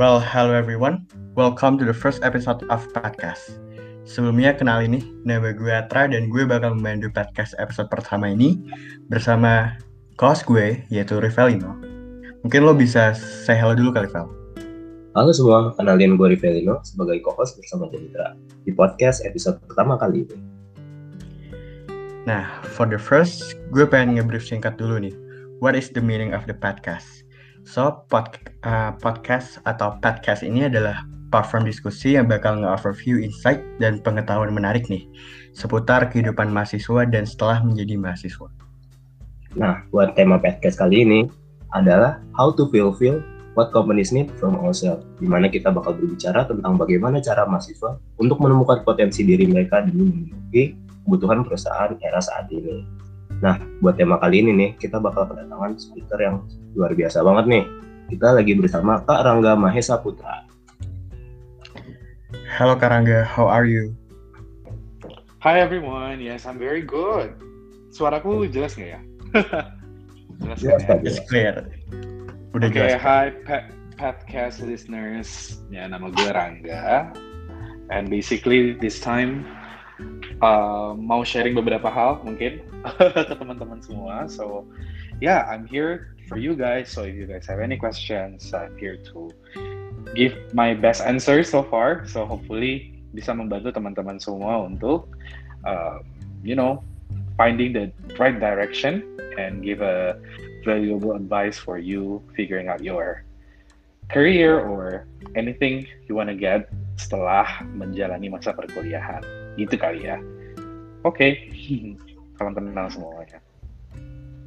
Well, hello everyone. Welcome to the first episode of podcast. Sebelumnya kenal ini, nama gue Atra dan gue bakal memandu podcast episode pertama ini bersama host gue, yaitu Rivelino. Mungkin lo bisa say hello dulu kali, Vel. Halo semua, kenalin gue Rivelino sebagai co-host bersama Denitra di podcast episode pertama kali ini. Nah, for the first, gue pengen nge-brief singkat dulu nih. What is the meaning of the podcast? So, pod, uh, podcast atau podcast ini adalah platform diskusi yang bakal nge-overview insight dan pengetahuan menarik nih seputar kehidupan mahasiswa dan setelah menjadi mahasiswa. Nah, buat tema podcast kali ini adalah How to Fulfill What Companies Need from Ourselves, di mana kita bakal berbicara tentang bagaimana cara mahasiswa untuk menemukan potensi diri mereka demi memenuhi kebutuhan perusahaan era saat ini. Nah, buat tema kali ini nih, kita bakal kedatangan speaker yang luar biasa banget nih. Kita lagi bersama Kak Rangga Mahesa Putra. Halo Kak Rangga, how are you? Hi everyone, yes I'm very good. Suaraku jelas nggak ya? jelas, jelas ya? It's clear. Udah okay, jelas. hi podcast listeners. Ya nama gue Rangga. And basically this time uh, mau sharing beberapa hal mungkin ke teman-teman semua. So yeah, I'm here for you guys. So if you guys have any questions, I'm here to give my best answer so far. So hopefully bisa membantu teman-teman semua untuk uh, you know finding the right direction and give a valuable advice for you figuring out your career or anything you want to get setelah menjalani masa perkuliahan. Gitu kali ya. Oke. Okay. Salam kenal semuanya.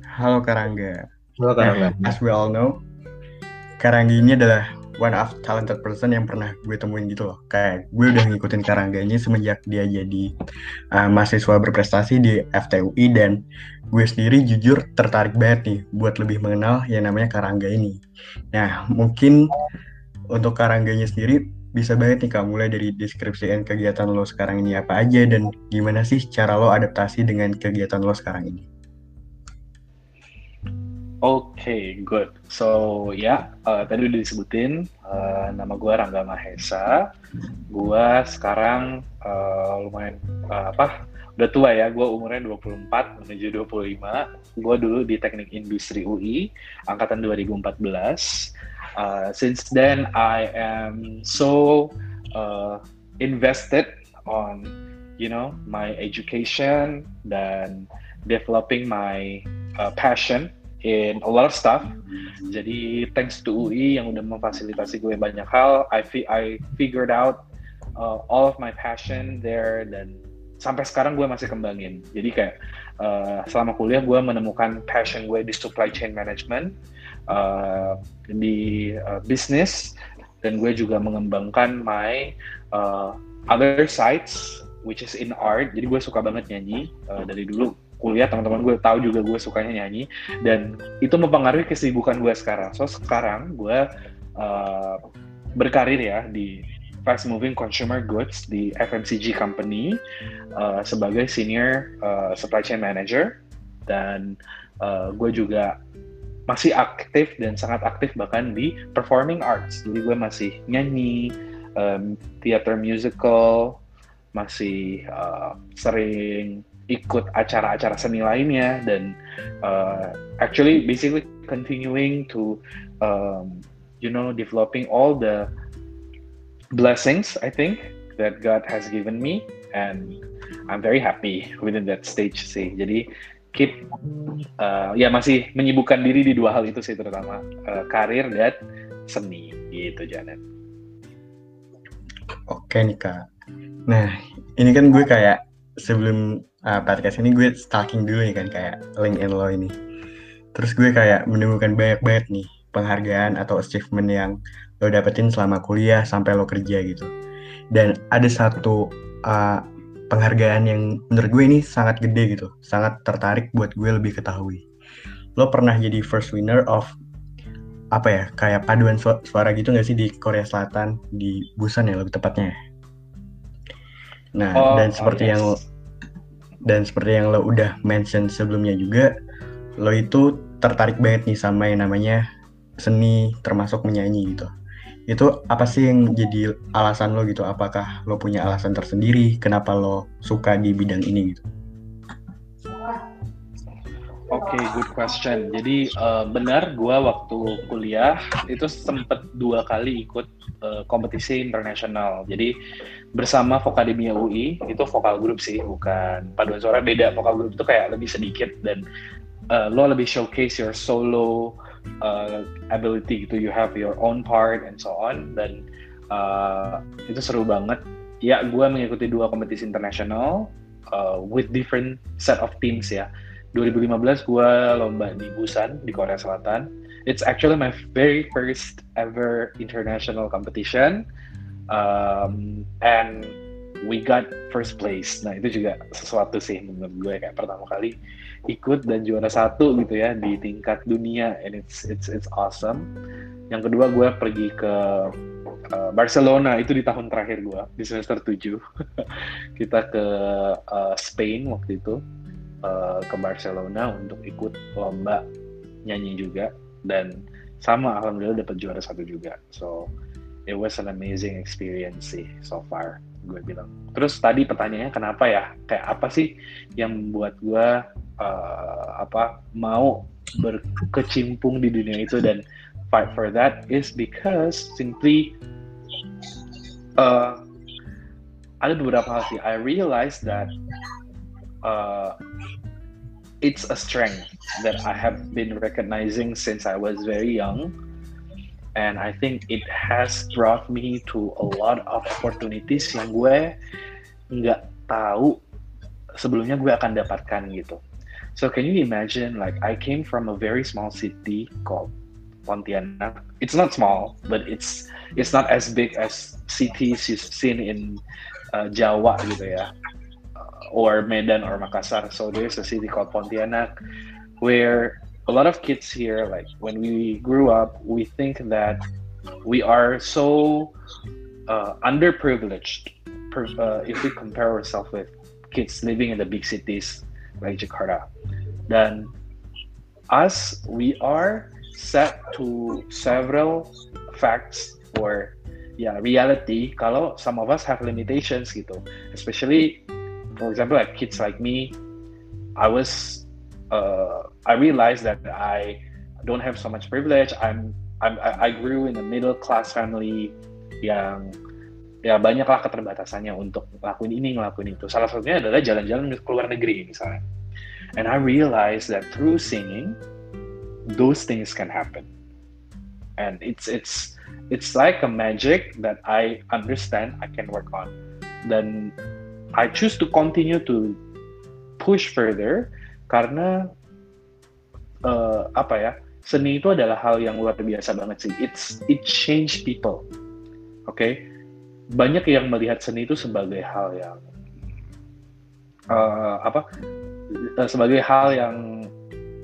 Halo Karangga. Halo Karangga. Nah, as we all know, Karangga ini adalah one of talented person yang pernah gue temuin gitu loh. Kayak gue udah ngikutin Karangga ini semenjak dia jadi uh, mahasiswa berprestasi di FTUI dan gue sendiri jujur tertarik banget nih buat lebih mengenal yang namanya Karangga ini. Nah, mungkin untuk Karangganya sendiri bisa banget nih kak mulai dari deskripsiin kegiatan lo sekarang ini apa aja dan gimana sih cara lo adaptasi dengan kegiatan lo sekarang ini. Oke, okay, good. So ya, yeah, uh, tadi udah disebutin uh, nama gue Rangga Mahesa. Gue sekarang uh, lumayan uh, apa? Udah tua ya, gue umurnya 24 menuju 25. Gue dulu di Teknik Industri UI, angkatan 2014. Uh, since then, I am so uh, invested on, you know, my education dan developing my uh, passion in a lot of stuff. Jadi thanks to UI yang udah memfasilitasi gue banyak hal, I fi I figured out uh, all of my passion there dan sampai sekarang gue masih kembangin. Jadi kayak uh, selama kuliah gue menemukan passion gue di supply chain management, uh, di uh, bisnis dan gue juga mengembangkan my uh, other sides which is in art. Jadi gue suka banget nyanyi uh, dari dulu. Kuliah teman-teman gue tahu juga gue sukanya nyanyi. Dan itu mempengaruhi kesibukan gue sekarang. So sekarang gue uh, berkarir ya di fast moving consumer goods di FMCG company uh, sebagai senior uh, supply chain manager. Dan uh, gue juga masih aktif dan sangat aktif bahkan di performing arts. Jadi gue masih nyanyi um, theater musical masih uh, sering ikut acara-acara seni lainnya dan uh, actually basically continuing to um, you know developing all the blessings I think that God has given me and I'm very happy within that stage sih. Jadi keep uh, ya masih menyibukkan diri di dua hal itu sih terutama uh, karir dan seni gitu Janet. Oke nih kak. Nah ini kan gue kayak sebelum uh, podcast ini gue stalking dulu nih kan kayak LinkedIn lo ini. Terus gue kayak menemukan banyak banget nih penghargaan atau achievement yang lo dapetin selama kuliah sampai lo kerja gitu. Dan ada satu uh, penghargaan yang menurut gue ini sangat gede gitu, sangat tertarik buat gue lebih ketahui. Lo pernah jadi first winner of apa ya kayak paduan suara gitu nggak sih di Korea Selatan di Busan ya lebih tepatnya Nah, oh, dan seperti oh, yes. yang dan seperti yang lo udah mention sebelumnya juga, lo itu tertarik banget nih sama yang namanya seni termasuk menyanyi gitu. Itu apa sih yang jadi alasan lo gitu? Apakah lo punya alasan tersendiri kenapa lo suka di bidang ini gitu? Oke, okay, good question. Jadi uh, benar, gue waktu kuliah itu sempet dua kali ikut uh, kompetisi internasional. Jadi bersama Vokademia UI itu vokal grup sih, bukan paduan suara. Beda vokal grup itu kayak lebih sedikit dan uh, lo lebih showcase your solo uh, ability gitu. You have your own part and so on. Dan uh, itu seru banget. Ya gue mengikuti dua kompetisi internasional uh, with different set of teams ya. 2015 gue lomba di Busan di Korea Selatan. It's actually my very first ever international competition. Um, and we got first place. Nah itu juga sesuatu sih menurut gue kayak pertama kali ikut dan juara satu gitu ya di tingkat dunia and it's it's it's awesome. Yang kedua gue pergi ke uh, Barcelona itu di tahun terakhir gue di semester 7 kita ke uh, Spain waktu itu uh, ke Barcelona untuk ikut lomba nyanyi juga. Dan sama alhamdulillah dapat juara satu juga. So it was an amazing experience sih so far gue bilang terus tadi pertanyaannya kenapa ya kayak apa sih yang membuat gue uh, apa mau berkecimpung di dunia itu dan fight for that is because simply uh, ada beberapa hal sih. I realized that uh, it's a strength that I have been recognizing since I was very young. And I think it has brought me to a lot of opportunities yang gue nggak tahu sebelumnya gue akan dapatkan gitu. So can you imagine? Like I came from a very small city called Pontianak. It's not small, but it's it's not as big as cities you've seen in uh, Jawa gitu ya, or Medan or Makassar. So there's a city called Pontianak, where a lot of kids here, like when we grew up, we think that we are so uh, underprivileged uh, if we compare ourselves with kids living in the big cities like Jakarta. Then us, we are set to several facts or yeah, reality kalau some of us have limitations gitu especially for example like kids like me I was uh, I realized that I don't have so much privilege I'm, I'm I grew in a middle class family yang ya banyaklah keterbatasannya untuk ngelakuin ini ngelakuin itu salah satunya adalah jalan-jalan ke luar negeri misalnya And I realized that through singing, those things can happen. And it's it's it's like a magic that I understand I can work on. Then I choose to continue to push further karena uh, apa ya seni itu adalah hal yang luar biasa banget sih. It's it change people. Oke, okay? banyak yang melihat seni itu sebagai hal yang uh, apa Eh, sebagai hal yang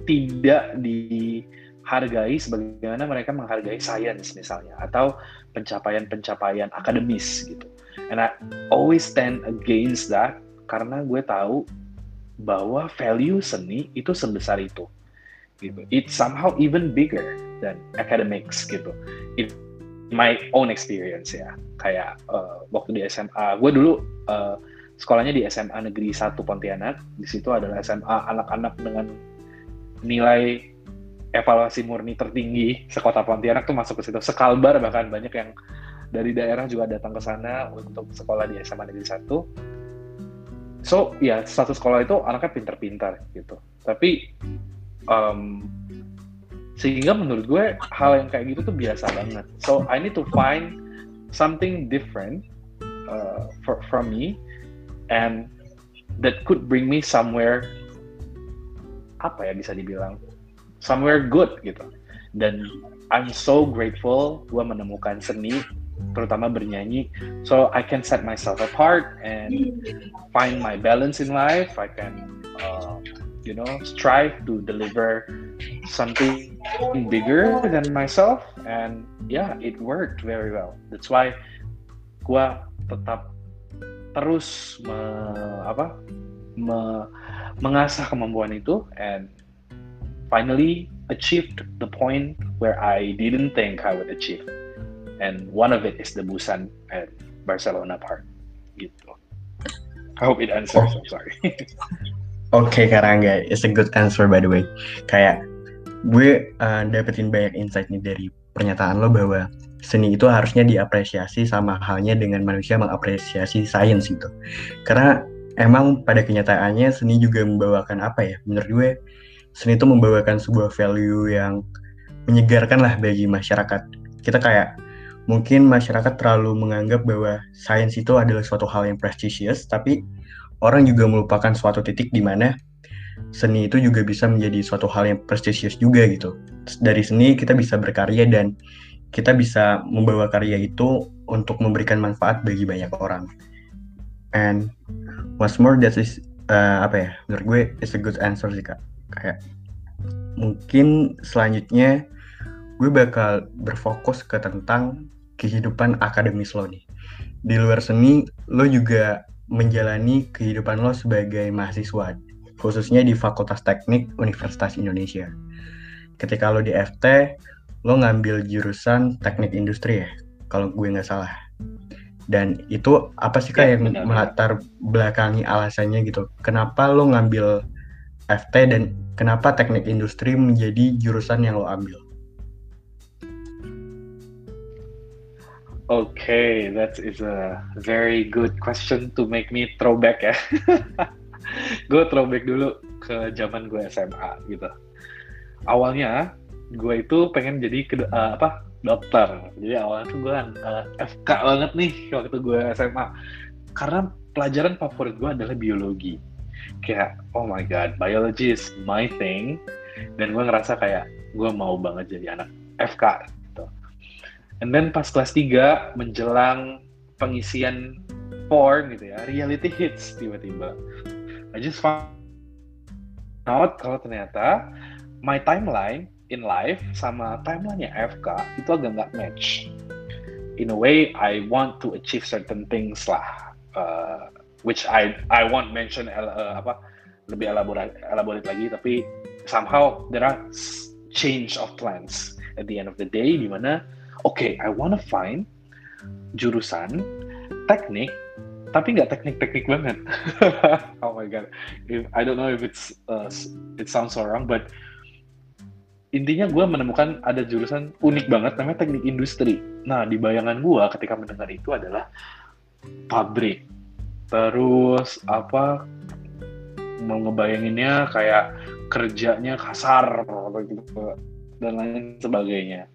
tidak dihargai sebagaimana mereka menghargai sains misalnya atau pencapaian-pencapaian akademis gitu. And I always stand against that karena gue tahu bahwa value seni itu sebesar itu. Gitu. It's somehow even bigger than academics gitu. In my own experience ya. Kayak uh, waktu di SMA, gue dulu uh, sekolahnya di SMA Negeri 1 Pontianak. Di situ adalah SMA anak-anak dengan nilai evaluasi murni tertinggi sekota Pontianak tuh masuk ke situ. Sekalbar bahkan banyak yang dari daerah juga datang ke sana untuk sekolah di SMA Negeri 1. So, ya satu sekolah itu anaknya pintar-pintar gitu. Tapi um, sehingga menurut gue hal yang kayak gitu tuh biasa banget. So I need to find something different uh, for from me and that could bring me somewhere apa ya bisa dibilang somewhere good gitu dan I'm so grateful gue menemukan seni terutama bernyanyi. So I can set myself apart and find my balance in life. I can uh, you know strive to deliver something bigger than myself. And yeah it worked very well. That's why gue tetap terus me, apa me, mengasah kemampuan itu and finally achieved the point where I didn't think I would achieve and one of it is the Busan and Barcelona part gitu I hope it answers oh. I'm sorry Oke okay, Karangga, it's a good answer by the way. Kayak gue uh, dapetin banyak insight nih dari pernyataan lo bahwa seni itu harusnya diapresiasi sama halnya dengan manusia mengapresiasi sains gitu. Karena emang pada kenyataannya seni juga membawakan apa ya? Menurut gue seni itu membawakan sebuah value yang menyegarkan lah bagi masyarakat. Kita kayak mungkin masyarakat terlalu menganggap bahwa sains itu adalah suatu hal yang prestisius, tapi orang juga melupakan suatu titik di mana seni itu juga bisa menjadi suatu hal yang prestisius juga gitu. Dari seni kita bisa berkarya dan kita bisa membawa karya itu untuk memberikan manfaat bagi banyak orang. And what's more that is uh, apa ya? Menurut gue is a good answer sih kak. Kayak mungkin selanjutnya gue bakal berfokus ke tentang kehidupan akademis lo nih. Di luar seni, lo juga menjalani kehidupan lo sebagai mahasiswa, khususnya di Fakultas Teknik Universitas Indonesia. Ketika lo di FT, lo ngambil jurusan teknik industri ya, kalau gue nggak salah. Dan itu apa sih kak ya, yang benar, melatar belakangi alasannya gitu? Kenapa lo ngambil FT dan kenapa teknik industri menjadi jurusan yang lo ambil? Okay, that is a very good question to make me throwback ya. gue throwback dulu ke zaman gue SMA gitu. Awalnya gue itu pengen jadi ke, uh, apa dokter. Jadi awalnya tuh gue uh, FK banget nih waktu gue SMA. Karena pelajaran favorit gue adalah biologi. Kayak oh my god, biology is my thing. Dan gue ngerasa kayak gue mau banget jadi anak FK And then pas kelas 3 menjelang pengisian form gitu ya, reality hits tiba-tiba. I just found out kalau ternyata my timeline in life sama timeline-nya FK itu agak nggak match. In a way, I want to achieve certain things lah, uh, which I I won't mention uh, apa lebih elaborate elaborate lagi, tapi somehow there are change of plans at the end of the day, di mana okay, I wanna find jurusan teknik tapi nggak teknik-teknik banget. oh my god, if, I don't know if it's uh, it sounds so wrong, but intinya gue menemukan ada jurusan unik banget namanya teknik industri. Nah di bayangan gue ketika mendengar itu adalah pabrik, terus apa mau ngebayanginnya kayak kerjanya kasar gitu dan lain sebagainya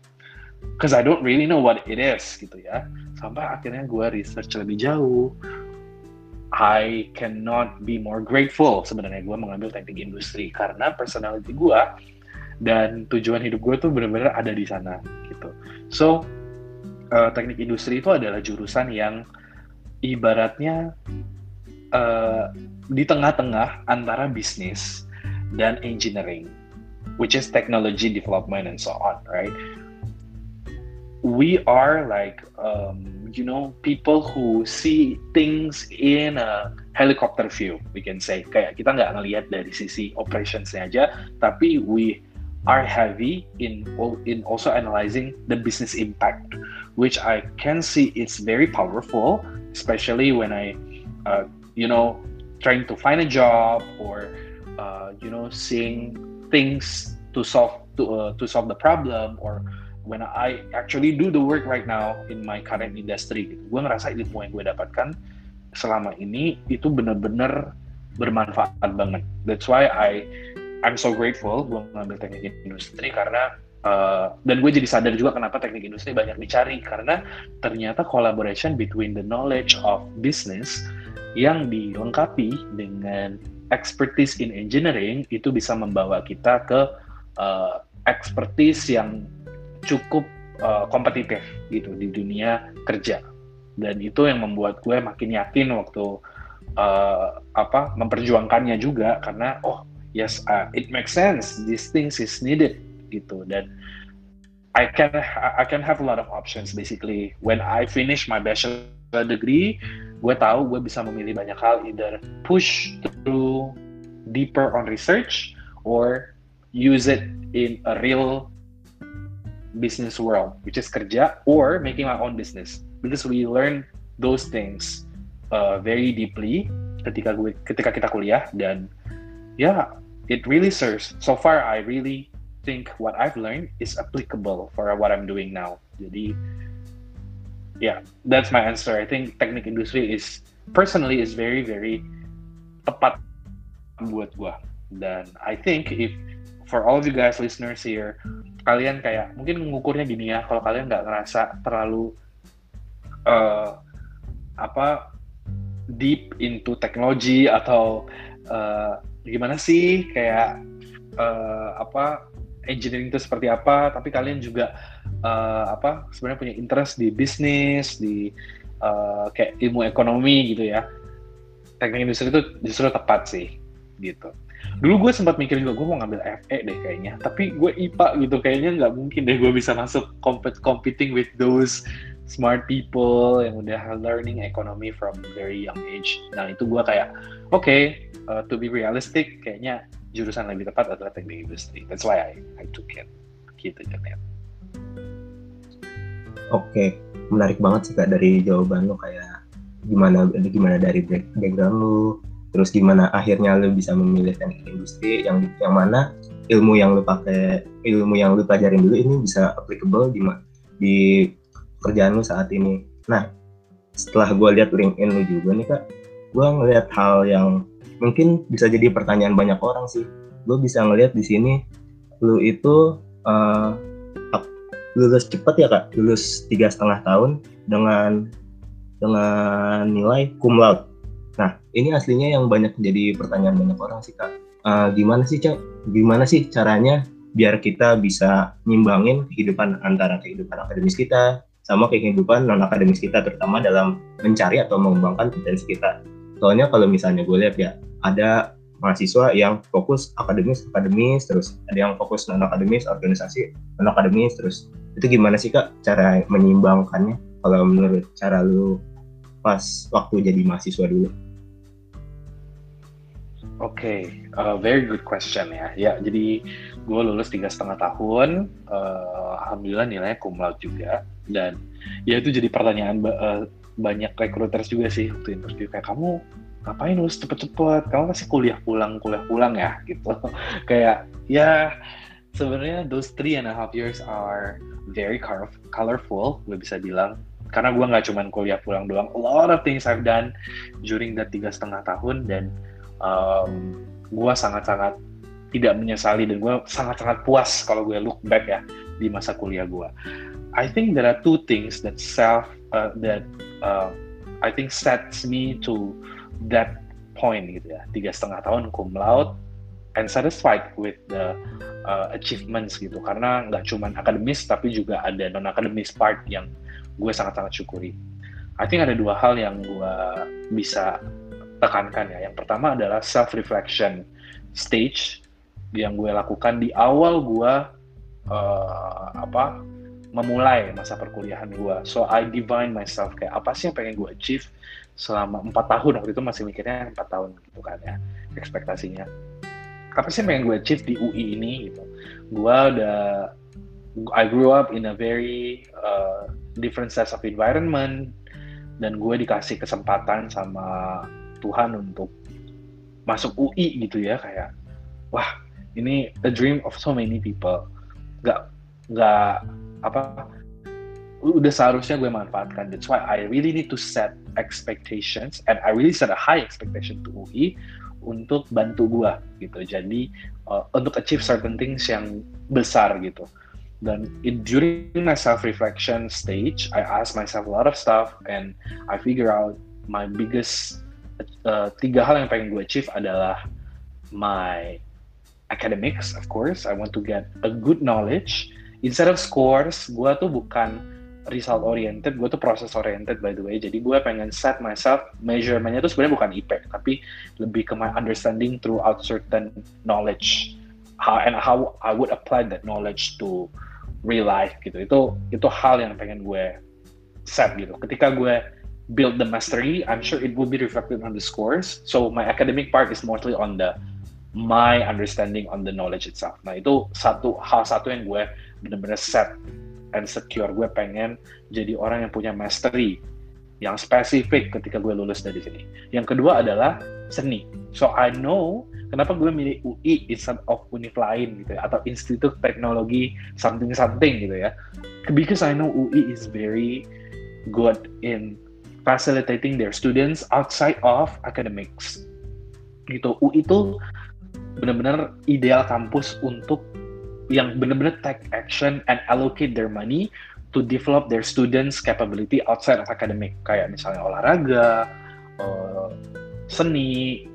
because I don't really know what it is gitu ya. Sampai akhirnya gue research lebih jauh. I cannot be more grateful sebenarnya gue mengambil teknik industri karena personality gue dan tujuan hidup gue tuh benar-benar ada di sana gitu. So uh, teknik industri itu adalah jurusan yang ibaratnya uh, di tengah-tengah antara bisnis dan engineering which is technology development and so on right we are like um, you know people who see things in a helicopter view we can say. Kayak kita nggak ngelihat dari sisi operationsnya aja tapi we are heavy in in also analyzing the business impact which I can see it's very powerful especially when I uh, you know trying to find a job or uh, you know seeing things to solve to uh, to solve the problem or when I actually do the work right now in my current industry gitu. Gue ngerasa ilmu yang gue dapatkan selama ini itu bener-bener bermanfaat banget. That's why I I'm so grateful gue ngambil teknik industri karena uh, dan gue jadi sadar juga kenapa teknik industri banyak dicari karena ternyata collaboration between the knowledge of business yang dilengkapi dengan expertise in engineering itu bisa membawa kita ke uh, expertise yang cukup uh, kompetitif gitu di dunia kerja. Dan itu yang membuat gue makin yakin waktu uh, apa memperjuangkannya juga karena oh yes uh, it makes sense. These things is needed gitu. Dan I can I can have a lot of options. Basically when I finish my bachelor degree gue tahu gue bisa memilih banyak hal. Either push through deeper on research or use it in a real business world, which is kerja or making my own business, because we learn those things uh, very deeply ketika gue ketika kita kuliah dan ya yeah, it really serves. So far, I really think what I've learned is applicable for what I'm doing now. Jadi, yeah, that's my answer. I think teknik industri is personally is very very tepat buat gua. Dan I think if for all of you guys listeners here, kalian kayak mungkin mengukurnya gini ya, kalau kalian nggak ngerasa terlalu uh, apa deep into teknologi atau uh, gimana sih kayak uh, apa engineering itu seperti apa tapi kalian juga uh, apa sebenarnya punya interest di bisnis di uh, kayak ilmu ekonomi gitu ya. Teknik industri itu justru tepat sih gitu dulu gue sempat mikir juga gue mau ngambil FE deh kayaknya. Tapi gue IPA gitu kayaknya nggak mungkin deh gue bisa masuk compet competing with those smart people yang udah learning economy from very young age. Nah itu gue kayak oke okay, uh, to be realistic kayaknya jurusan lebih tepat adalah teknik industri. That's why I I took it. Gitu Janet oke okay. menarik banget sih kak dari jawaban lo kayak gimana gimana dari background lo terus gimana akhirnya lo bisa memilih teknik industri yang yang mana ilmu yang lo pakai ilmu yang lo pelajarin dulu ini bisa applicable di di kerjaan lo saat ini. Nah setelah gue lihat LinkedIn lo juga nih kak gue ngeliat hal yang mungkin bisa jadi pertanyaan banyak orang sih. Gue bisa ngelihat di sini lu itu uh, lulus cepat ya kak? Lulus tiga setengah tahun dengan dengan nilai cum laude nah ini aslinya yang banyak jadi pertanyaan banyak orang sih kak. Uh, gimana sih cak? Gimana sih caranya biar kita bisa nyimbangin kehidupan antara kehidupan akademis kita sama kehidupan non akademis kita terutama dalam mencari atau mengembangkan potensi kita? Soalnya kalau misalnya gue lihat ya ada mahasiswa yang fokus akademis akademis terus ada yang fokus non akademis organisasi non akademis terus. Itu gimana sih kak cara menyimbangkannya? Kalau menurut cara lu pas waktu jadi mahasiswa dulu okay, uh, very good question ya. Ya, jadi gue lulus tiga setengah tahun, uh, alhamdulillah nilainya cum laude juga, dan ya itu jadi pertanyaan uh, banyak recruiters juga sih waktu interview. Kayak kamu ngapain lulus cepet-cepet? Kamu pasti kuliah pulang kuliah pulang ya? Gitu. Kayak ya sebenarnya those three and a half years are very colorful gue bisa bilang. Karena gue nggak cuma kuliah pulang doang. A lot of things I've done during that tiga setengah tahun dan um, gue sangat-sangat tidak menyesali dan gue sangat-sangat puas kalau gue look back ya di masa kuliah gue I think there are two things that self uh, that uh, I think sets me to that point gitu ya. Tiga setengah tahun cum laude and satisfied with the uh, achievements gitu. Karena nggak cuma akademis tapi juga ada non akademis part yang gue sangat sangat syukuri. I think ada dua hal yang gue bisa tekankan ya. Yang pertama adalah self reflection stage yang gue lakukan di awal gue uh, apa memulai masa perkuliahan gue so I divine myself kayak apa sih yang pengen gue achieve selama empat tahun? Waktu itu masih mikirnya empat tahun gitu kan ya ekspektasinya. Apa sih yang pengen gue achieve di UI ini gitu? Gue udah I grew up in a very uh, different set of environment dan gue dikasih kesempatan sama Tuhan untuk masuk UI gitu ya kayak wah ini a dream of so many people nggak nggak apa udah seharusnya gue manfaatkan. That's why I really need to set expectations and I really set a high expectation to UI untuk bantu gue gitu. Jadi uh, untuk achieve certain things yang besar gitu. Dan in, during my self reflection stage, I ask myself a lot of stuff and I figure out my biggest uh, tiga hal yang pengen gue achieve adalah my academics, of course. I want to get a good knowledge. Instead of scores, gue tuh bukan result oriented, gue tuh proses oriented by the way. Jadi gue pengen set myself measurementnya tuh sebenarnya bukan IP, tapi lebih ke my understanding throughout certain knowledge, how and how I would apply that knowledge to real life gitu. Itu itu hal yang pengen gue set gitu. Ketika gue build the mastery, I'm sure it will be reflected on the scores. So my academic part is mostly on the my understanding on the knowledge itself. Nah itu satu hal satu yang gue benar-benar set and secure. Gue pengen jadi orang yang punya mastery yang spesifik ketika gue lulus dari sini. Yang kedua adalah seni. So I know kenapa gue milih UI instead of univ lain gitu ya atau Institut Teknologi something something gitu ya. Because I know UI is very good in facilitating their students outside of academics. Gitu. UI itu benar-benar ideal kampus untuk yang benar-benar take action and allocate their money to develop their students capability outside of academic kayak misalnya olahraga, uh, seni,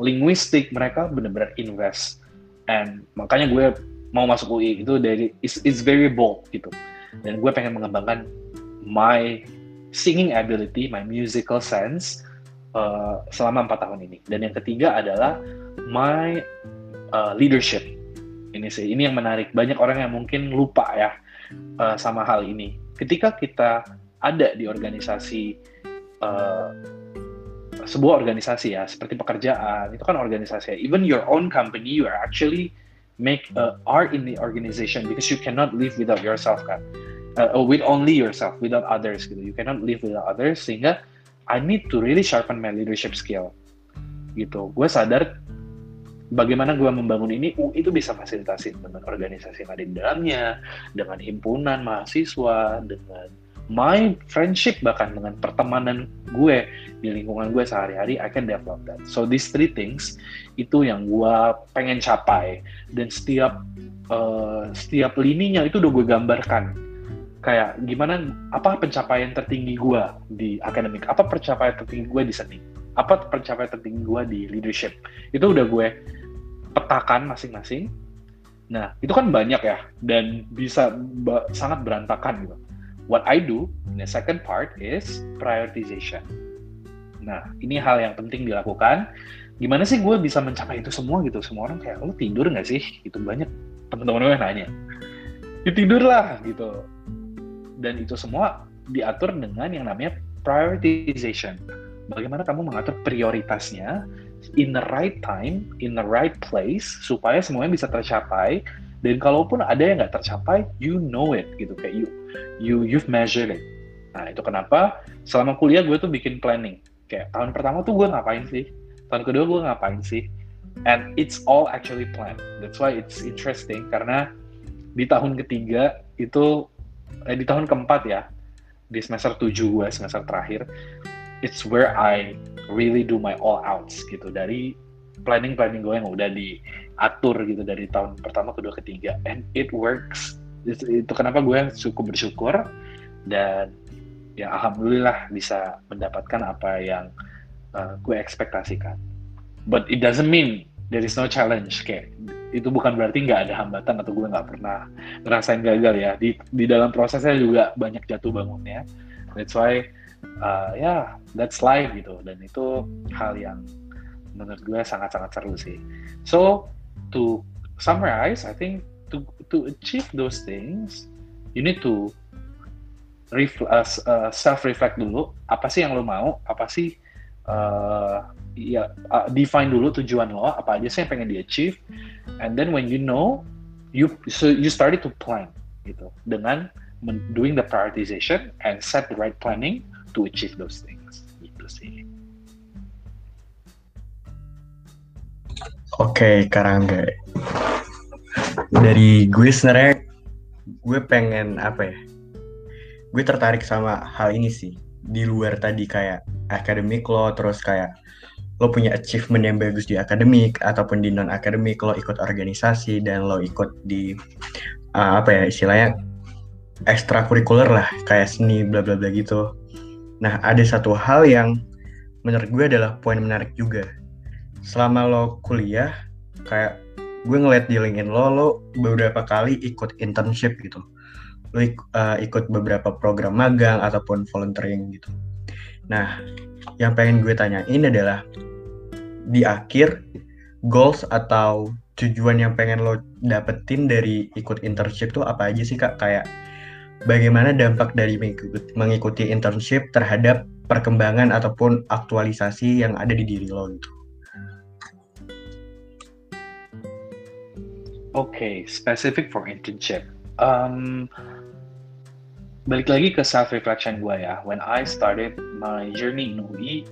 linguistik mereka benar-benar invest and makanya gue mau masuk UI itu dari it's, it's very bold gitu dan gue pengen mengembangkan my singing ability, my musical sense uh, selama empat tahun ini dan yang ketiga adalah my uh, leadership ini sih ini yang menarik banyak orang yang mungkin lupa ya uh, sama hal ini. Ketika kita ada di organisasi uh, sebuah organisasi ya seperti pekerjaan itu kan organisasi ya. even your own company you are actually make uh, are in the organization because you cannot live without yourself kan uh, with only yourself without others gitu. You cannot live without others sehingga I need to really sharpen my leadership skill. Gitu. Gue sadar bagaimana gue membangun ini UI itu bisa fasilitasi dengan organisasi yang ada di dalamnya, dengan himpunan mahasiswa, dengan my friendship bahkan dengan pertemanan gue di lingkungan gue sehari-hari I can develop that. So these three things itu yang gue pengen capai. Dan setiap uh, setiap lininya itu udah gue gambarkan kayak gimana apa pencapaian tertinggi gue di akademik, apa pencapaian tertinggi gue di seni, apa pencapaian tertinggi gue di leadership itu udah gue petakan masing-masing. Nah, itu kan banyak ya, dan bisa ba sangat berantakan gitu. What I do in the second part is prioritization. Nah, ini hal yang penting dilakukan. Gimana sih gue bisa mencapai itu semua gitu? Semua orang kayak, lo tidur nggak sih? Itu banyak teman-teman gue nanya. Ya tidur lah gitu. Dan itu semua diatur dengan yang namanya prioritization. Bagaimana kamu mengatur prioritasnya in the right time, in the right place, supaya semuanya bisa tercapai. Dan kalaupun ada yang nggak tercapai, you know it gitu kayak you, you you've measured it. Nah itu kenapa selama kuliah gue tuh bikin planning. Kayak tahun pertama tuh gue ngapain sih? Tahun kedua gue ngapain sih? And it's all actually planned. That's why it's interesting karena di tahun ketiga itu eh, di tahun keempat ya. Di semester 7 gue semester terakhir. It's where I really do my all outs gitu. Dari planning planning gue yang udah diatur gitu dari tahun pertama kedua ketiga. And it works. Itu, itu kenapa gue cukup bersyukur. Dan ya alhamdulillah bisa mendapatkan apa yang uh, gue ekspektasikan. But it doesn't mean there is no challenge kayak itu bukan berarti nggak ada hambatan atau gue nggak pernah ngerasain gagal ya. Di di dalam prosesnya juga banyak jatuh bangunnya. That's why uh, ya yeah, that's life gitu. Dan itu hal yang menurut gue sangat-sangat seru sih. So to summarize I think to to achieve those things you need to uh, uh, self reflect dulu. Apa sih yang lo mau? Apa sih uh, ya uh, define dulu tujuan lo apa aja sih yang pengen di achieve and then when you know you so you started to plan gitu dengan doing the prioritization and set the right planning to achieve those things gitu sih Oke, okay, Karangga. Dari gue sebenarnya gue pengen apa ya? Gue tertarik sama hal ini sih. Di luar tadi kayak akademik lo, terus kayak lo punya achievement yang bagus di akademik ataupun di non akademik lo ikut organisasi dan lo ikut di uh, apa ya istilahnya ekstrakurikuler lah kayak seni bla bla bla gitu Nah, ada satu hal yang menurut gue adalah poin menarik juga. Selama lo kuliah, kayak gue ngeliat di LinkedIn lo, lo beberapa kali ikut internship gitu. Lo uh, ikut beberapa program magang ataupun volunteering gitu. Nah, yang pengen gue tanyain adalah di akhir goals atau tujuan yang pengen lo dapetin dari ikut internship tuh apa aja sih kak? Kayak bagaimana dampak dari mengikuti internship terhadap perkembangan ataupun aktualisasi yang ada di diri lo gitu. Oke, okay, specific for internship. Um, balik lagi ke self reflection gue ya. When I started my journey in UI,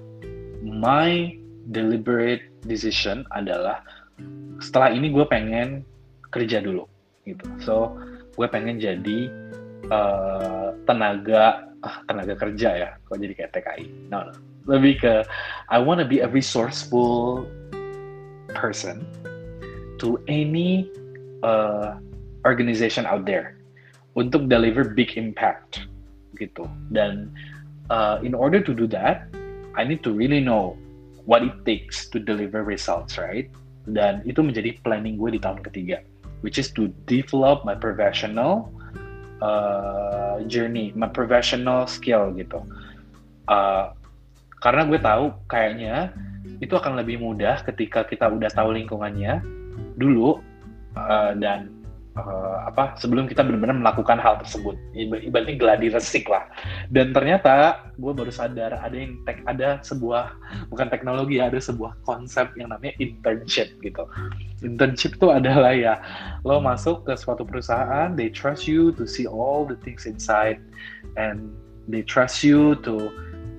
my deliberate decision adalah setelah ini gue pengen kerja dulu gitu. So gue pengen jadi uh, tenaga ah, tenaga kerja ya. Kok jadi kayak TKI? No, no. Lebih ke I want to be a resourceful person to any uh, organization out there untuk deliver big impact gitu. Dan uh, in order to do that I need to really know what it takes to deliver results right? Dan itu menjadi planning gue di tahun ketiga which is to develop my professional uh, journey my professional skill gitu. Uh, karena gue tahu kayaknya itu akan lebih mudah ketika kita udah tahu lingkungannya dulu uh, dan uh, apa sebelum kita benar-benar melakukan hal tersebut. Ibaratnya gladi resik lah. Dan ternyata gue baru sadar ada yang tek ada sebuah bukan teknologi ada sebuah konsep yang namanya internship gitu. Internship itu adalah ya lo masuk ke suatu perusahaan they trust you to see all the things inside. And they trust you to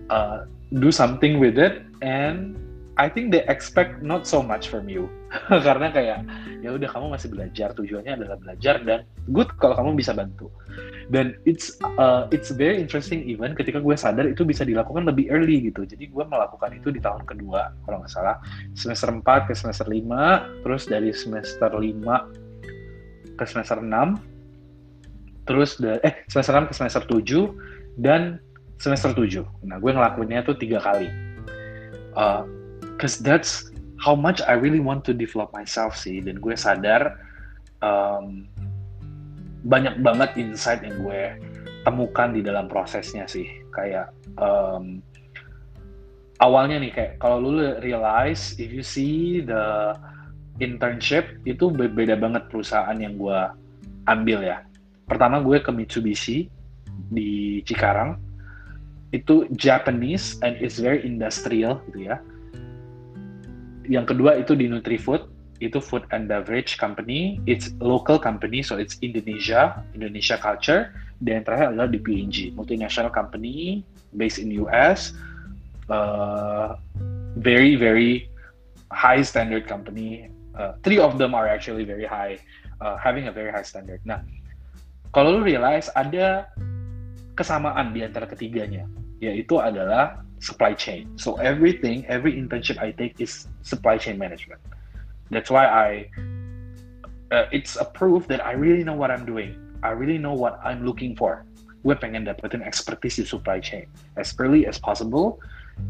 uh, do something with it and I think they expect not so much from you. Karena kayak ya udah kamu masih belajar. Tujuannya adalah belajar dan good kalau kamu bisa bantu. Dan it's uh, it's very interesting even ketika gue sadar itu bisa dilakukan lebih early gitu. Jadi gue melakukan itu di tahun kedua kalau nggak salah. Semester 4 ke semester 5 terus dari semester 5 ke semester 6 terus eh semester 6 ke semester 7 dan semester 7 nah gue ngelakuinnya tuh tiga kali. Uh, cause that's how much I really want to develop myself sih. Dan gue sadar um, banyak banget insight yang gue temukan di dalam prosesnya sih. Kayak um, awalnya nih kayak kalau lu realize if you see the internship itu beda banget perusahaan yang gue ambil ya. Pertama gue ke Mitsubishi di Cikarang. Itu Japanese and it's very industrial gitu ya yang kedua itu di Nutrifood. Itu food and beverage company. It's local company so it's Indonesia Indonesia culture. Dan terakhir adalah di PNG multinational company based in US uh, very very high standard company. Uh, three of them are actually very high uh, having a very high standard. Nah kalau lu realize ada kesamaan di antara ketiganya yaitu adalah supply chain. So everything, every internship I take is supply chain management. That's why I, uh, it's a proof that I really know what I'm doing. I really know what I'm looking for. Gue pengen dapetin expertise di supply chain as early as possible,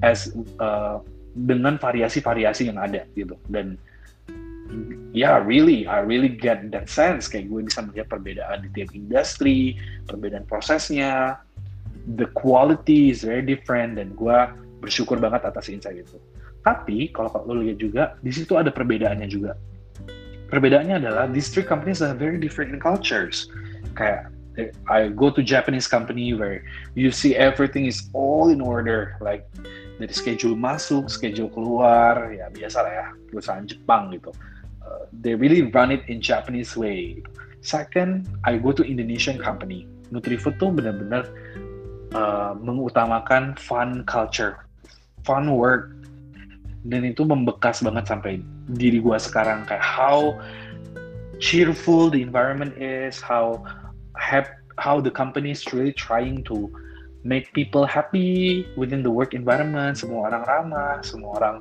as uh, dengan variasi-variasi yang ada gitu. Dan ya yeah, really, I really get that sense kayak gue bisa melihat perbedaan di tiap industri, perbedaan prosesnya, the quality is very different dan gue bersyukur banget atas insight itu. Tapi kalau lo lihat juga di situ ada perbedaannya juga. Perbedaannya adalah these three companies are very different in cultures. Kayak I go to Japanese company where you see everything is all in order, like dari schedule masuk, schedule keluar, ya biasa lah ya perusahaan Jepang gitu. Uh, they really run it in Japanese way. Second, I go to Indonesian company. Nutrifood tuh benar-benar uh, mengutamakan fun culture, fun work, dan itu membekas banget sampai diri gue sekarang kayak how cheerful the environment is, how happy, how the company is really trying to make people happy within the work environment, semua orang ramah, semua orang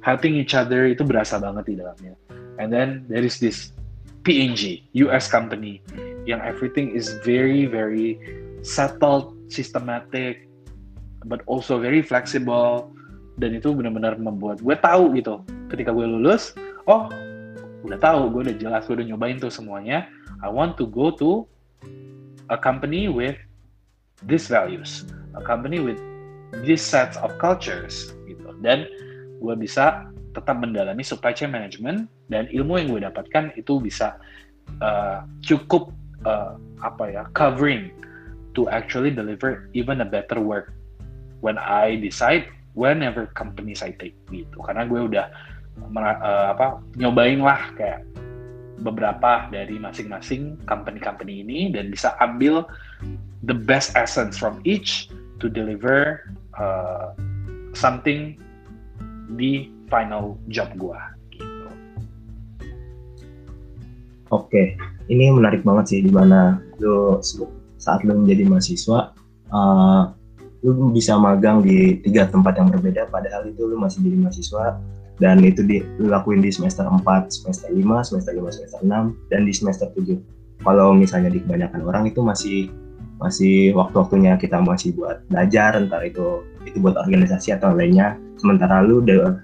helping each other itu berasa banget di dalamnya. And then there is this PNG, US company, yang everything is very very settled systematic but also very flexible. Dan itu benar-benar membuat gue tahu gitu. Ketika gue lulus oh udah tahu gue udah jelas gue udah nyobain tuh semuanya. I want to go to a company with these values a company with these sets of cultures gitu. Dan gue bisa tetap mendalami supply chain management dan ilmu yang gue dapatkan itu bisa uh, cukup uh, apa ya covering to actually deliver even a better work when I decide whenever companies I take gitu karena gue udah uh, apa nyobain lah kayak beberapa dari masing-masing company-company ini dan bisa ambil the best essence from each to deliver uh, something di final job gue gitu. Oke, ini menarik banget sih di mana lo saat lo menjadi mahasiswa, uh, lu bisa magang di tiga tempat yang berbeda. Padahal itu lu masih jadi mahasiswa dan itu dilakuin di semester 4, semester 5, semester 5, semester 6 dan di semester 7. Kalau misalnya di kebanyakan orang itu masih masih waktu-waktunya kita masih buat belajar entar itu itu buat organisasi atau lainnya. Sementara lu udah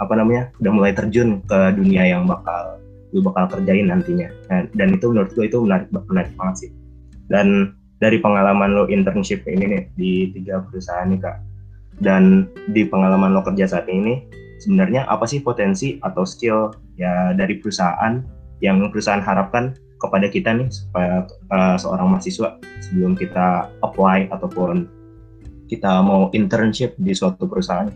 apa namanya udah mulai terjun ke dunia yang bakal lu bakal kerjain nantinya. Dan, dan itu menurut gue itu menarik menarik banget sih dan dari pengalaman lo internship ini nih di tiga perusahaan nih kak dan di pengalaman lo kerja saat ini sebenarnya apa sih potensi atau skill ya dari perusahaan yang perusahaan harapkan kepada kita nih supaya uh, seorang mahasiswa sebelum kita apply ataupun kita mau internship di suatu perusahaan?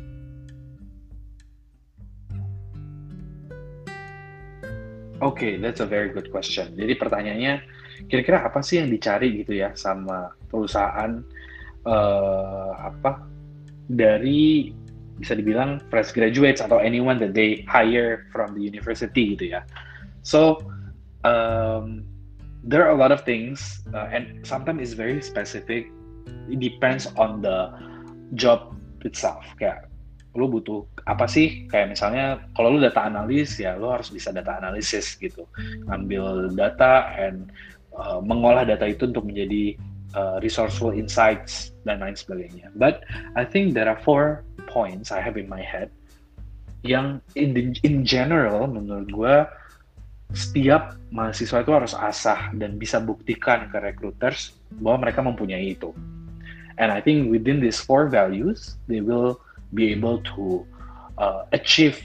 Oke, okay, that's a very good question. Jadi pertanyaannya, kira-kira apa sih yang dicari gitu ya sama perusahaan uh, apa dari bisa dibilang fresh graduates atau anyone that they hire from the university gitu ya. So um, there are a lot of things uh, and sometimes it's very specific. It depends on the job itself. Kayak lo butuh apa sih kayak misalnya kalau lo data analis ya lo harus bisa data analisis gitu ngambil data and uh, mengolah data itu untuk menjadi uh, resourceful insights dan lain sebagainya. But I think there are four points I have in my head yang in the, in general menurut gue setiap mahasiswa itu harus asah dan bisa buktikan ke recruiters bahwa mereka mempunyai itu. And I think within these four values, they will be able to uh, achieve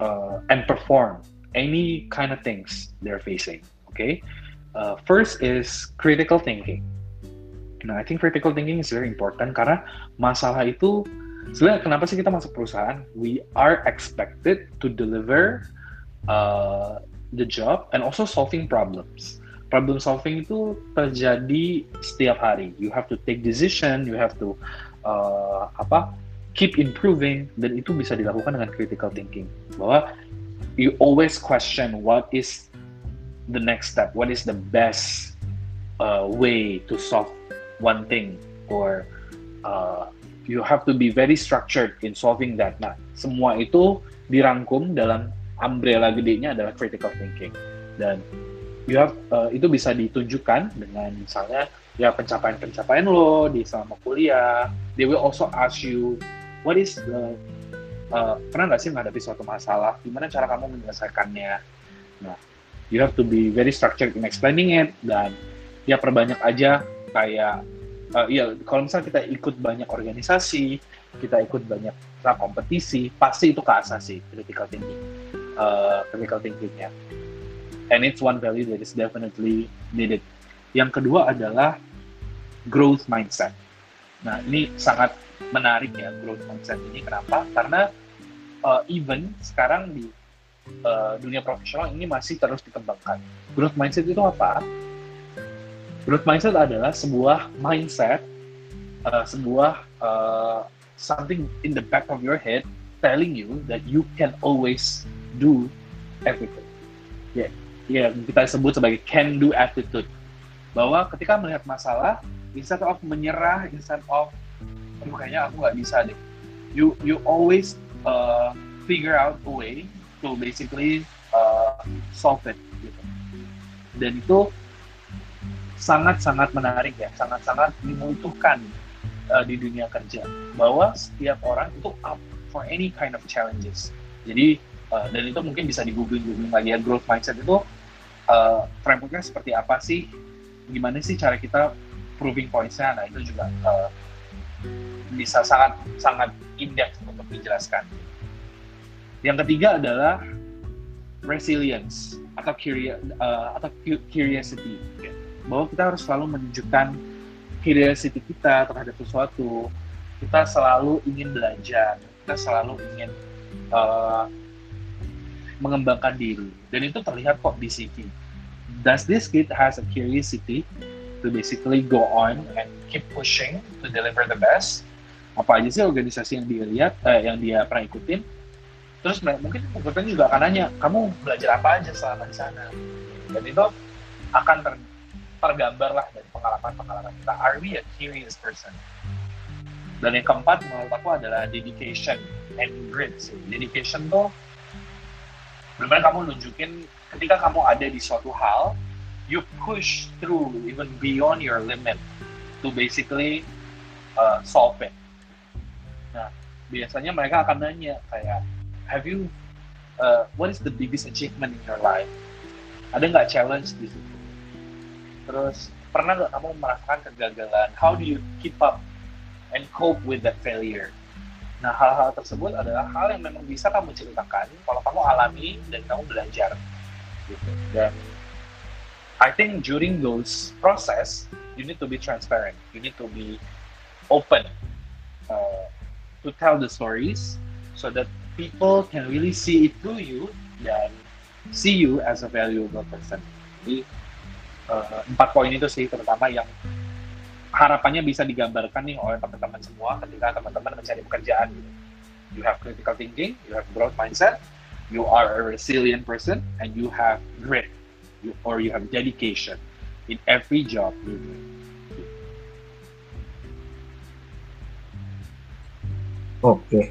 uh, and perform any kind of things they're facing. Okay, uh, first is critical thinking. Nah, I think critical thinking is very important karena masalah itu sebenarnya kenapa sih kita masuk perusahaan? We are expected to deliver uh, the job and also solving problems. Problem solving itu terjadi setiap hari. You have to take decision, you have to uh, apa? keep improving dan itu bisa dilakukan dengan critical thinking. Bahwa you always question what is the next step, what is the best uh, way to solve one thing or uh, you have to be very structured in solving that. Nah, semua itu dirangkum dalam umbrella gedenya adalah critical thinking dan you have uh, itu bisa ditunjukkan dengan misalnya ya pencapaian-pencapaian lo di selama kuliah. They will also ask you what is the uh, pernah nggak sih menghadapi suatu masalah? Gimana cara kamu menyelesaikannya? Nah, you have to be very structured in explaining it dan ya perbanyak aja kayak uh, ya kalau misalnya kita ikut banyak organisasi kita ikut banyak kompetisi pasti itu ke sih critical thinking uh, critical thinkingnya. And it's one value that is definitely needed. Yang kedua adalah growth mindset. Nah ini sangat menarik ya growth mindset ini kenapa? Karena uh, even sekarang di uh, dunia profesional ini masih terus dikembangkan growth mindset itu apa Growth mindset adalah sebuah mindset, uh, sebuah uh, something in the back of your head telling you that you can always do everything. Ya, yeah, yeah, kita sebut sebagai can do attitude. Bahwa ketika melihat masalah, instead of menyerah, instead of kayaknya aku nggak bisa deh. You you always uh, figure out a way to basically uh, solve it. Gitu. Dan itu sangat-sangat menarik ya, sangat-sangat dibutuhkan uh, di dunia kerja bahwa setiap orang itu up for any kind of challenges. Jadi uh, dan itu mungkin bisa di googling googling lagi ya growth mindset itu uh, frameworknya seperti apa sih? Gimana sih cara kita proving points-nya? Nah itu juga uh, bisa sangat sangat in depth untuk dijelaskan. Yang ketiga adalah resilience atau curious uh, atau curiosity. Bahwa kita harus selalu menunjukkan curiosity kita terhadap sesuatu. Kita selalu ingin belajar. Kita selalu ingin uh, mengembangkan diri. Dan itu terlihat kok di CV does this kid has a curiosity to basically go on and keep pushing to deliver the best? Apa aja sih organisasi yang dia lihat eh, yang dia pernah ikutin terus mungkin recruitment juga akan nanya kamu belajar apa aja selama di sana? Dan itu akan ter, tergambar lah dari pengalaman-pengalaman kita. Are we a curious person? Dan yang keempat menurut aku adalah dedication and grit sih. Dedication tuh benar kamu nunjukin ketika kamu ada di suatu hal you push through even beyond your limit to basically uh, solve it. Nah biasanya mereka akan nanya kayak have you uh, what is the biggest achievement in your life? Ada nggak challenge di situ? Terus pernah nggak kamu merasakan kegagalan? How do you keep up and cope with that failure? Nah hal-hal tersebut adalah hal yang memang bisa kamu ceritakan kalau kamu alami dan kamu belajar gitu. Dan I think during those process you need to be transparent. You need to be open uh, to tell the stories so that people can really see it through you dan see you as a valuable person. Jadi uh, empat poin itu sih terutama yang harapannya bisa digambarkan nih oleh teman-teman semua ketika teman-teman mencari pekerjaan. You have critical thinking, you have growth mindset, you are a resilient person, and you have grit, you, or you have dedication in every job you do. Oke, okay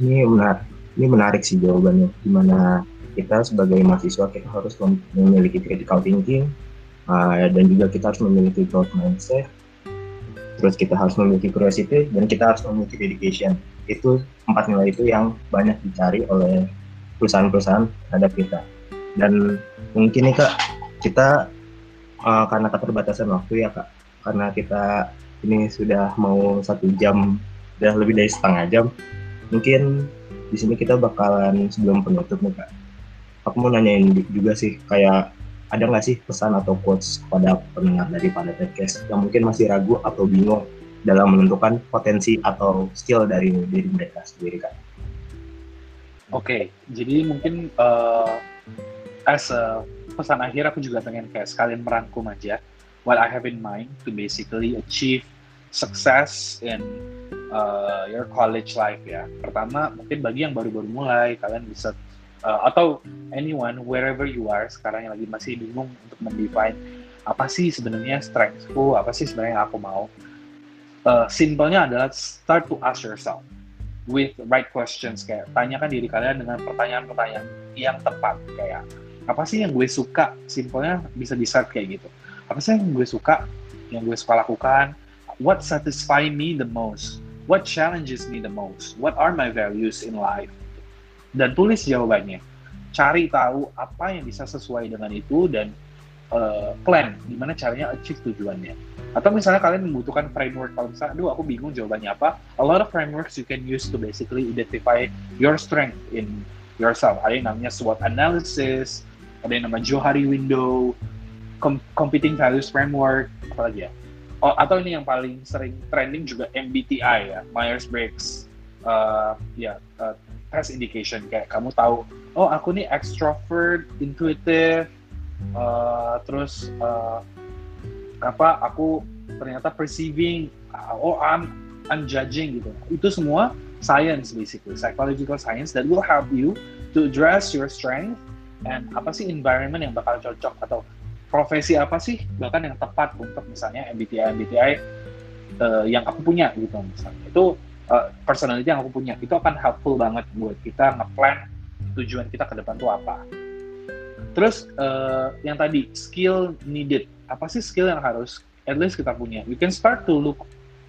ini menarik ini menarik sih jawabannya. Di mana kita sebagai mahasiswa kita harus memiliki critical thinking uh, dan juga kita harus memiliki growth mindset. Terus kita harus memiliki curiosity dan kita harus memiliki dedication. Itu empat nilai itu yang banyak dicari oleh perusahaan-perusahaan terhadap kita. Dan mungkin nih kak kita uh, karena keterbatasan waktu ya kak karena kita ini sudah mau satu jam sudah lebih dari setengah jam mungkin di sini kita bakalan sebelum penutup nih kak aku mau nanyain juga sih kayak ada nggak sih pesan atau quotes kepada pendengar dari pada podcast yang mungkin masih ragu atau bingung dalam menentukan potensi atau skill dari diri mereka sendiri kak? Oke, okay, jadi mungkin uh, as a pesan akhir aku juga pengen kayak sekalian merangkum aja what I have in mind to basically achieve success in uh, your college life ya. Pertama, mungkin bagi yang baru-baru mulai, kalian bisa uh, atau anyone wherever you are sekarang yang lagi masih bingung untuk mendefine apa sih sebenarnya strengthku, apa sih sebenarnya aku mau. Uh, simpelnya adalah start to ask yourself with right questions kayak tanyakan diri kalian dengan pertanyaan-pertanyaan yang tepat kayak apa sih yang gue suka simpelnya bisa di start kayak gitu apa sih yang gue suka yang gue suka lakukan what satisfy me the most what challenges me the most? What are my values in life? Dan tulis jawabannya. Cari tahu apa yang bisa sesuai dengan itu dan uh, plan gimana caranya achieve tujuannya. Atau misalnya kalian membutuhkan framework kalau misalnya, aduh aku bingung jawabannya apa. A lot of frameworks you can use to basically identify your strength in yourself. Ada yang namanya SWOT analysis, ada yang namanya Johari window, com competing values framework, apa lagi ya? Oh, atau ini yang paling sering trending juga MBTI ya Myers Briggs. Uh, ya uh, test indication kayak kamu tahu oh aku nih extrovert intuitive uh, terus uh, apa aku ternyata perceiving oh I'm I'm judging gitu. Itu semua science basically. Psychological science that will help you to address your strength and apa sih environment yang bakal cocok atau profesi apa sih bahkan yang tepat untuk misalnya MBTI MBTI uh, yang aku punya gitu misalnya. Itu uh, personality yang aku punya. Itu akan helpful banget buat kita ngeplan tujuan kita ke depan tuh apa. Terus uh, yang tadi skill needed. Apa sih skill yang harus at least kita punya? You can start to look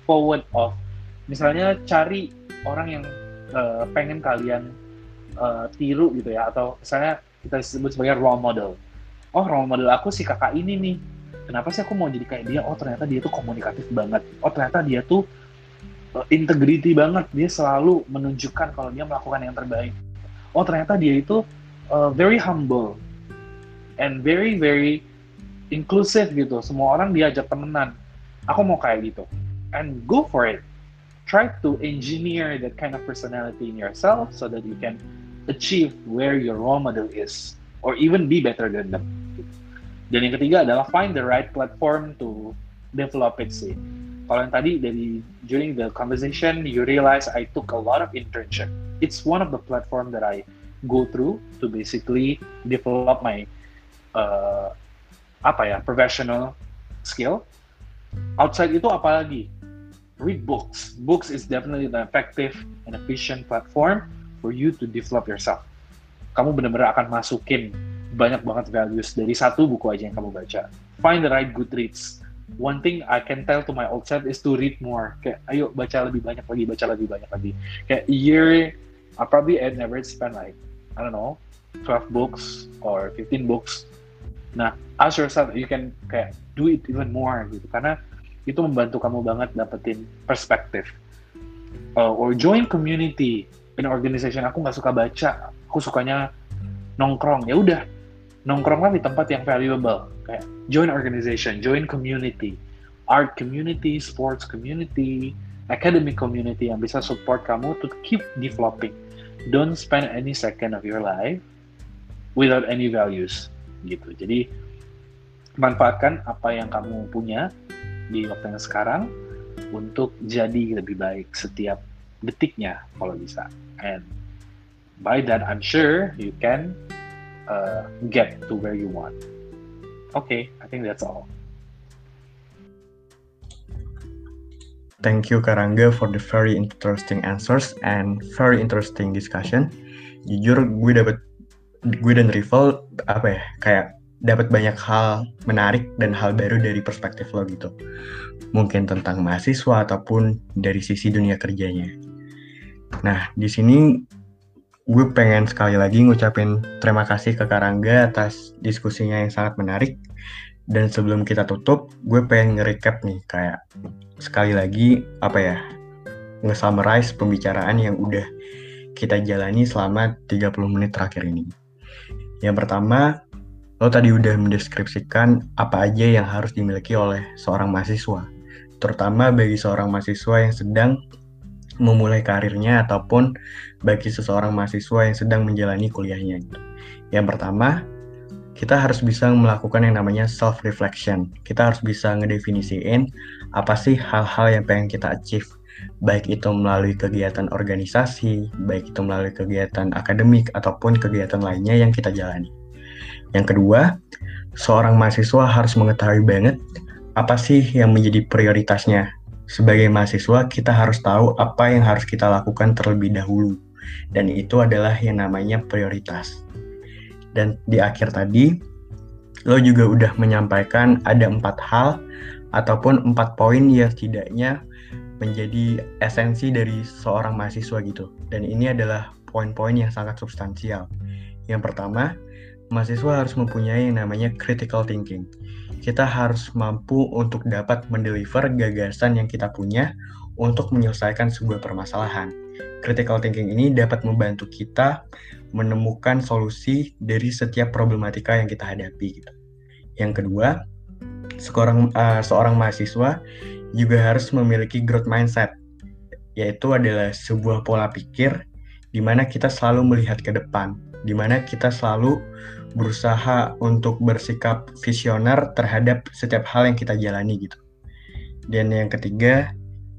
forward of. Misalnya cari orang yang uh, pengen kalian uh, tiru gitu ya. Atau misalnya kita sebut sebagai role model oh role model aku si kakak ini nih. Kenapa sih aku mau jadi kayak dia? Oh ternyata dia tuh komunikatif banget. Oh ternyata dia tuh uh, integrity banget. Dia selalu menunjukkan kalau dia melakukan yang terbaik. Oh ternyata dia itu uh, very humble and very very inclusive gitu. Semua orang diajak temenan. Aku mau kayak gitu. And go for it. Try to engineer that kind of personality in yourself so that you can achieve where your role model is or even be better than them Dan yang ketiga adalah find the right platform to develop it sih. Kalau yang tadi dari during the conversation you realize I took a lot of internship. It's one of the platform that I go through to basically develop my uh, apa ya professional skill. Outside itu apalagi read books. Books is definitely an effective and efficient platform for you to develop yourself. Kamu benar-benar akan masukin banyak banget values dari satu buku aja yang kamu baca. Find the right good reads. One thing I can tell to my old self is to read more. Kayak, ayo baca lebih banyak lagi, baca lebih banyak lagi. Kayak a year, I probably had never spend like, I don't know, 12 books or 15 books. Nah, ask yourself, you can kayak do it even more gitu. Karena itu membantu kamu banget dapetin perspektif. Uh, or join community in organization. Aku nggak suka baca, aku sukanya nongkrong. Ya udah, nongkronglah di tempat yang valuable. Kayak join organization, join community, art community, sports community, academic community yang bisa support kamu to keep developing. Don't spend any second of your life without any values gitu. Jadi manfaatkan apa yang kamu punya di waktu yang sekarang untuk jadi lebih baik setiap detiknya kalau bisa. And by that I'm sure you can uh, get to where you want. Okay, I think that's all. Thank you Karangga for the very interesting answers and very interesting discussion. Jujur gue dapet gue dan Rival apa ya kayak dapat banyak hal menarik dan hal baru dari perspektif lo gitu. Mungkin tentang mahasiswa ataupun dari sisi dunia kerjanya. Nah, di sini gue pengen sekali lagi ngucapin terima kasih ke Karangga atas diskusinya yang sangat menarik. Dan sebelum kita tutup, gue pengen nge-recap nih kayak sekali lagi apa ya nge-summarize pembicaraan yang udah kita jalani selama 30 menit terakhir ini. Yang pertama, lo tadi udah mendeskripsikan apa aja yang harus dimiliki oleh seorang mahasiswa, terutama bagi seorang mahasiswa yang sedang memulai karirnya ataupun bagi seseorang mahasiswa yang sedang menjalani kuliahnya. Yang pertama, kita harus bisa melakukan yang namanya self reflection. Kita harus bisa ngedefinisiin apa sih hal-hal yang pengen kita achieve, baik itu melalui kegiatan organisasi, baik itu melalui kegiatan akademik ataupun kegiatan lainnya yang kita jalani. Yang kedua, seorang mahasiswa harus mengetahui banget apa sih yang menjadi prioritasnya. Sebagai mahasiswa, kita harus tahu apa yang harus kita lakukan terlebih dahulu. Dan itu adalah yang namanya prioritas. Dan di akhir tadi, lo juga udah menyampaikan ada empat hal ataupun empat poin yang setidaknya menjadi esensi dari seorang mahasiswa gitu. Dan ini adalah poin-poin yang sangat substansial. Yang pertama, mahasiswa harus mempunyai yang namanya critical thinking. Kita harus mampu untuk dapat mendeliver gagasan yang kita punya untuk menyelesaikan sebuah permasalahan. Critical thinking ini dapat membantu kita menemukan solusi dari setiap problematika yang kita hadapi. Gitu. Yang kedua, seorang uh, seorang mahasiswa juga harus memiliki growth mindset, yaitu adalah sebuah pola pikir di mana kita selalu melihat ke depan, di mana kita selalu berusaha untuk bersikap visioner terhadap setiap hal yang kita jalani gitu. Dan yang ketiga,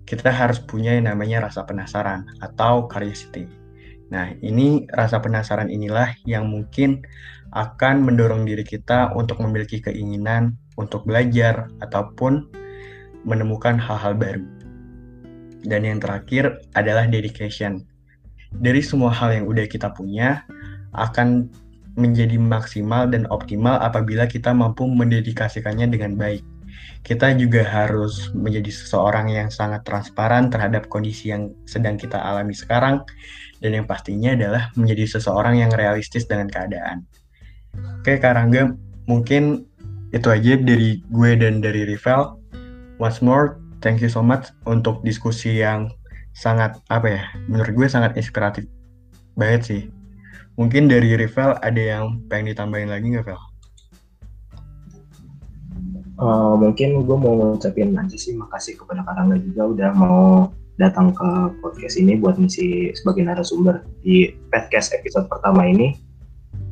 kita harus punya yang namanya rasa penasaran atau curiosity. Nah, ini rasa penasaran inilah yang mungkin akan mendorong diri kita untuk memiliki keinginan untuk belajar ataupun menemukan hal-hal baru. Dan yang terakhir adalah dedication. Dari semua hal yang udah kita punya, akan menjadi maksimal dan optimal apabila kita mampu mendedikasikannya dengan baik. Kita juga harus menjadi seseorang yang sangat transparan terhadap kondisi yang sedang kita alami sekarang, dan yang pastinya adalah menjadi seseorang yang realistis dengan keadaan. Oke, Karangga, mungkin itu aja dari gue dan dari Rivel. Once more, thank you so much untuk diskusi yang sangat apa ya, menurut gue sangat inspiratif banget sih Mungkin dari Rival ada yang pengen ditambahin lagi nggak, Vel? Uh, mungkin gue mau ngucapin aja sih makasih kepada Karangga juga udah mau datang ke podcast ini buat ngisi sebagai narasumber di podcast episode pertama ini.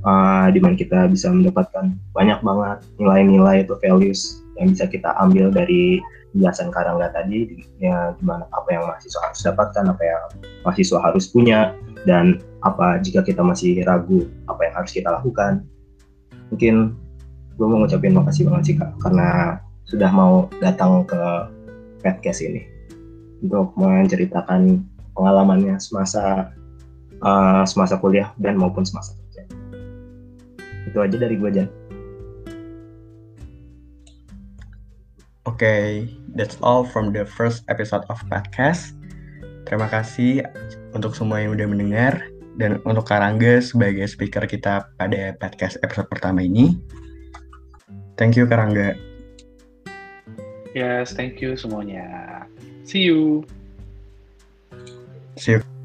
uh, di mana kita bisa mendapatkan banyak banget nilai-nilai atau values yang bisa kita ambil dari penjelasan Karangga tadi ya gimana apa yang mahasiswa harus dapatkan apa yang mahasiswa harus punya dan apa jika kita masih ragu apa yang harus kita lakukan mungkin gue mau ngucapin makasih banget sih kak karena sudah mau datang ke podcast ini untuk menceritakan pengalamannya semasa uh, semasa kuliah dan maupun semasa kerja itu aja dari gue Jan. Oke, okay, that's all from the first episode of podcast. Terima kasih untuk semua yang udah mendengar dan untuk Karangga sebagai speaker kita pada podcast episode pertama ini. Thank you Karangga. Yes, thank you semuanya. See you. See you.